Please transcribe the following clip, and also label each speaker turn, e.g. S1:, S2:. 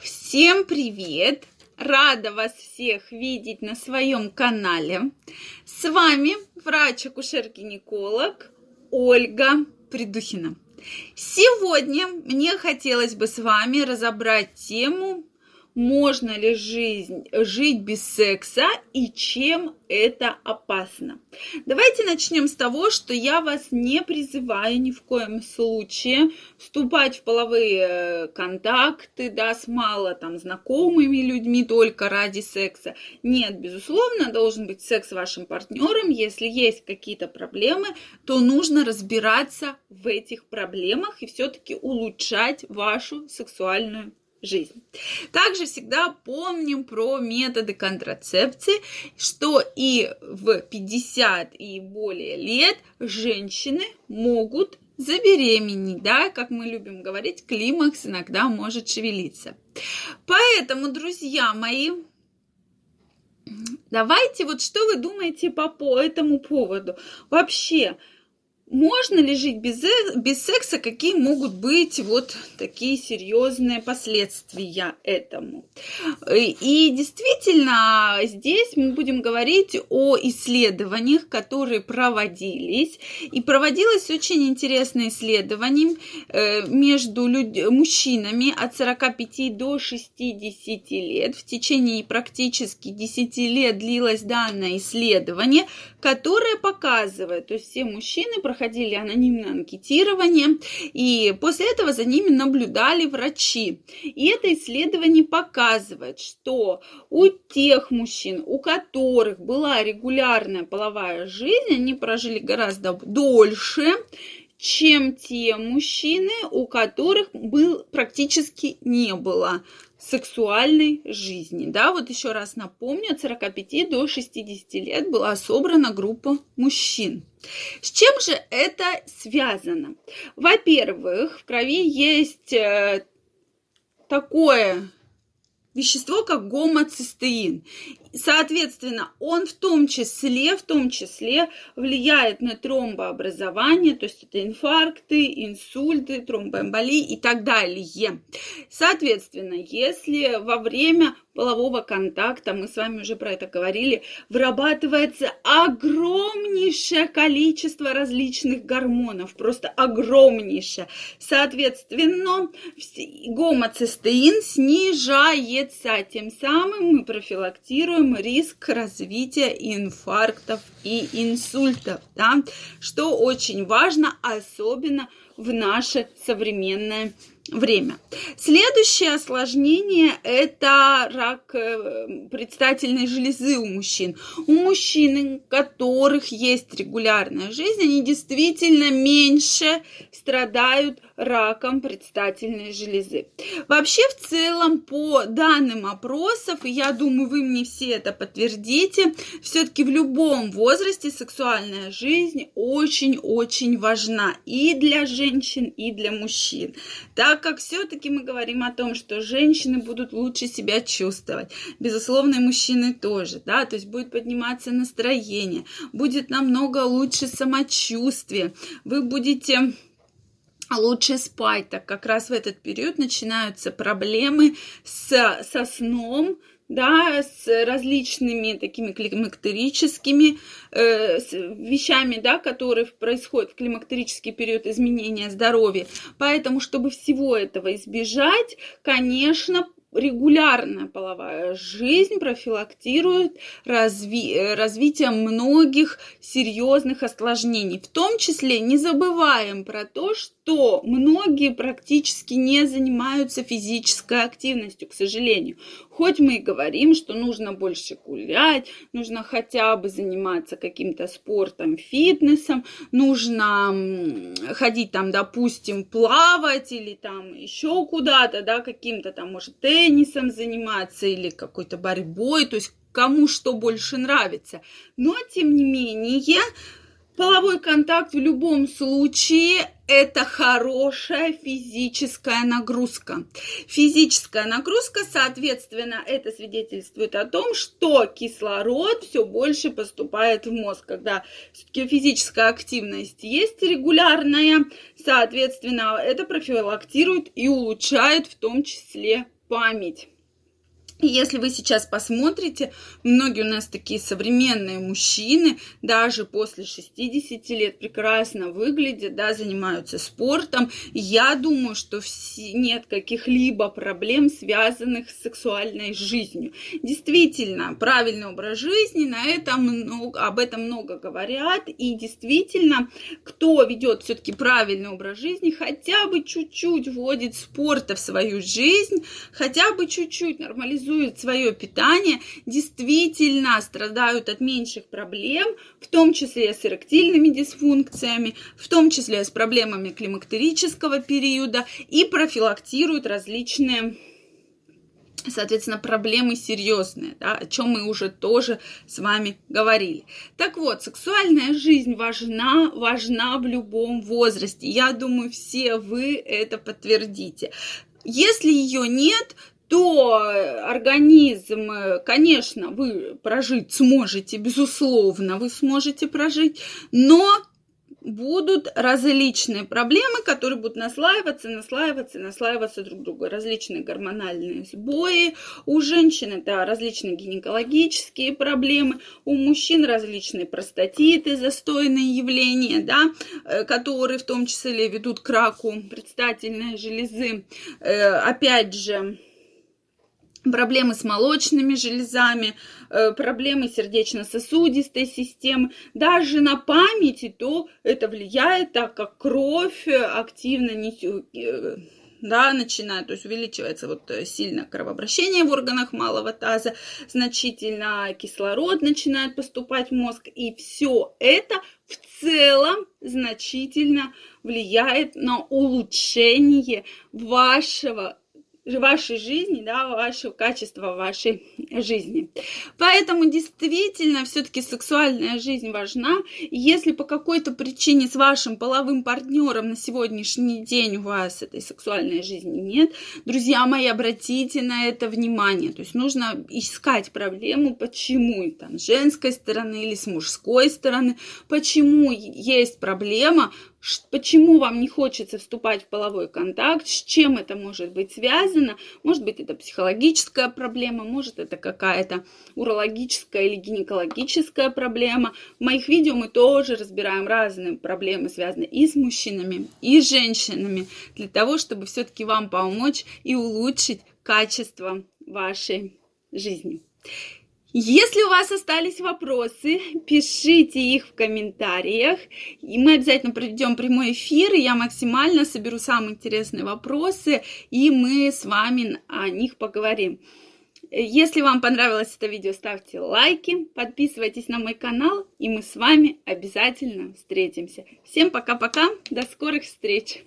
S1: Всем привет! Рада вас всех видеть на своем канале. С вами врач-акушер-гинеколог Ольга Придухина. Сегодня мне хотелось бы с вами разобрать тему можно ли жизнь, жить без секса и чем это опасно. Давайте начнем с того, что я вас не призываю ни в коем случае вступать в половые э, контакты, да, с мало там знакомыми людьми только ради секса. Нет, безусловно, должен быть секс с вашим партнером. Если есть какие-то проблемы, то нужно разбираться в этих проблемах и все-таки улучшать вашу сексуальную жизнь. Также всегда помним про методы контрацепции, что и в 50 и более лет женщины могут забеременеть, да, как мы любим говорить, климакс иногда может шевелиться. Поэтому, друзья мои, давайте вот что вы думаете по, по этому поводу? Вообще, можно ли жить без, э, без секса? Какие могут быть вот такие серьезные последствия этому? И действительно, здесь мы будем говорить о исследованиях, которые проводились. И проводилось очень интересное исследование э, между люд... мужчинами от 45 до 60 лет. В течение практически 10 лет длилось данное исследование, которое показывает, то есть все мужчины проходили анонимное анкетирование, и после этого за ними наблюдали врачи. И это исследование показывает, что у тех мужчин, у которых была регулярная половая жизнь, они прожили гораздо дольше, чем те мужчины, у которых был практически не было сексуальной жизни. Да, вот еще раз напомню, от 45 до 60 лет была собрана группа мужчин. С чем же это связано? Во-первых, в крови есть э, такое вещество, как гомоцистеин. Соответственно, он в том числе, в том числе влияет на тромбообразование, то есть это инфаркты, инсульты, тромбоэмболии и так далее. Соответственно, если во время полового контакта, мы с вами уже про это говорили, вырабатывается огромнейшее количество различных гормонов, просто огромнейшее. Соответственно, гомоцистеин снижается, тем самым мы профилактируем риск развития инфарктов и инсультов, да, что очень важно, особенно наше современное время. Следующее осложнение – это рак э, предстательной железы у мужчин. У мужчин, у которых есть регулярная жизнь, они действительно меньше страдают раком предстательной железы. Вообще, в целом, по данным опросов, и я думаю, вы мне все это подтвердите, все-таки в любом возрасте сексуальная жизнь очень-очень важна и для женщин, и для мужчин. Так как все-таки мы говорим о том, что женщины будут лучше себя чувствовать, безусловно, и мужчины тоже, да, то есть будет подниматься настроение, будет намного лучше самочувствие, вы будете лучше спать, так как раз в этот период начинаются проблемы с, со сном, да, с различными такими климактерическими э, вещами, да, которые происходят в климактерический период изменения здоровья. Поэтому, чтобы всего этого избежать, конечно, регулярная половая жизнь профилактирует разви э, развитие многих серьезных осложнений. В том числе не забываем про то, что многие практически не занимаются физической активностью, к сожалению. Хоть мы и говорим, что нужно больше гулять, нужно хотя бы заниматься каким-то спортом, фитнесом, нужно ходить там, допустим, плавать или там еще куда-то, да, каким-то там, может, заниматься или какой-то борьбой, то есть кому что больше нравится. Но, тем не менее, половой контакт в любом случае это хорошая физическая нагрузка. Физическая нагрузка, соответственно, это свидетельствует о том, что кислород все больше поступает в мозг. Когда все-таки физическая активность есть регулярная, соответственно, это профилактирует и улучшает в том числе память. Если вы сейчас посмотрите, многие у нас такие современные мужчины, даже после 60 лет прекрасно выглядят, да, занимаются спортом. Я думаю, что нет каких-либо проблем, связанных с сексуальной жизнью. Действительно, правильный образ жизни, на этом много, об этом много говорят. И действительно, кто ведет все-таки правильный образ жизни, хотя бы чуть-чуть вводит спорта в свою жизнь, хотя бы чуть-чуть нормализует организуют свое питание, действительно страдают от меньших проблем, в том числе с эректильными дисфункциями, в том числе с проблемами климактерического периода и профилактируют различные соответственно, проблемы серьезные, да, о чем мы уже тоже с вами говорили. Так вот, сексуальная жизнь важна, важна в любом возрасте. Я думаю, все вы это подтвердите. Если ее нет, то организм, конечно, вы прожить сможете, безусловно, вы сможете прожить, но будут различные проблемы, которые будут наслаиваться, наслаиваться, наслаиваться друг друга. Различные гормональные сбои. У женщин это различные гинекологические проблемы. У мужчин различные простатиты, застойные явления, да, э, которые в том числе ведут к раку предстательной железы. Э, опять же, проблемы с молочными железами, э, проблемы сердечно-сосудистой системы, даже на памяти, то это влияет, так как кровь активно несет э, да, начинает, то есть увеличивается вот э, сильно кровообращение в органах малого таза, значительно кислород начинает поступать в мозг, и все это в целом значительно влияет на улучшение вашего вашей жизни, да, вашего качества вашей жизни. Поэтому действительно все-таки сексуальная жизнь важна. Если по какой-то причине с вашим половым партнером на сегодняшний день у вас этой сексуальной жизни нет, друзья мои, обратите на это внимание. То есть нужно искать проблему, почему там с женской стороны или с мужской стороны, почему есть проблема, почему вам не хочется вступать в половой контакт, с чем это может быть связано. Может быть, это психологическая проблема, может, это какая-то урологическая или гинекологическая проблема. В моих видео мы тоже разбираем разные проблемы, связанные и с мужчинами, и с женщинами, для того, чтобы все-таки вам помочь и улучшить качество вашей жизни. Если у вас остались вопросы, пишите их в комментариях, и мы обязательно проведем прямой эфир, и я максимально соберу самые интересные вопросы, и мы с вами о них поговорим. Если вам понравилось это видео, ставьте лайки, подписывайтесь на мой канал, и мы с вами обязательно встретимся. Всем пока-пока, до скорых встреч!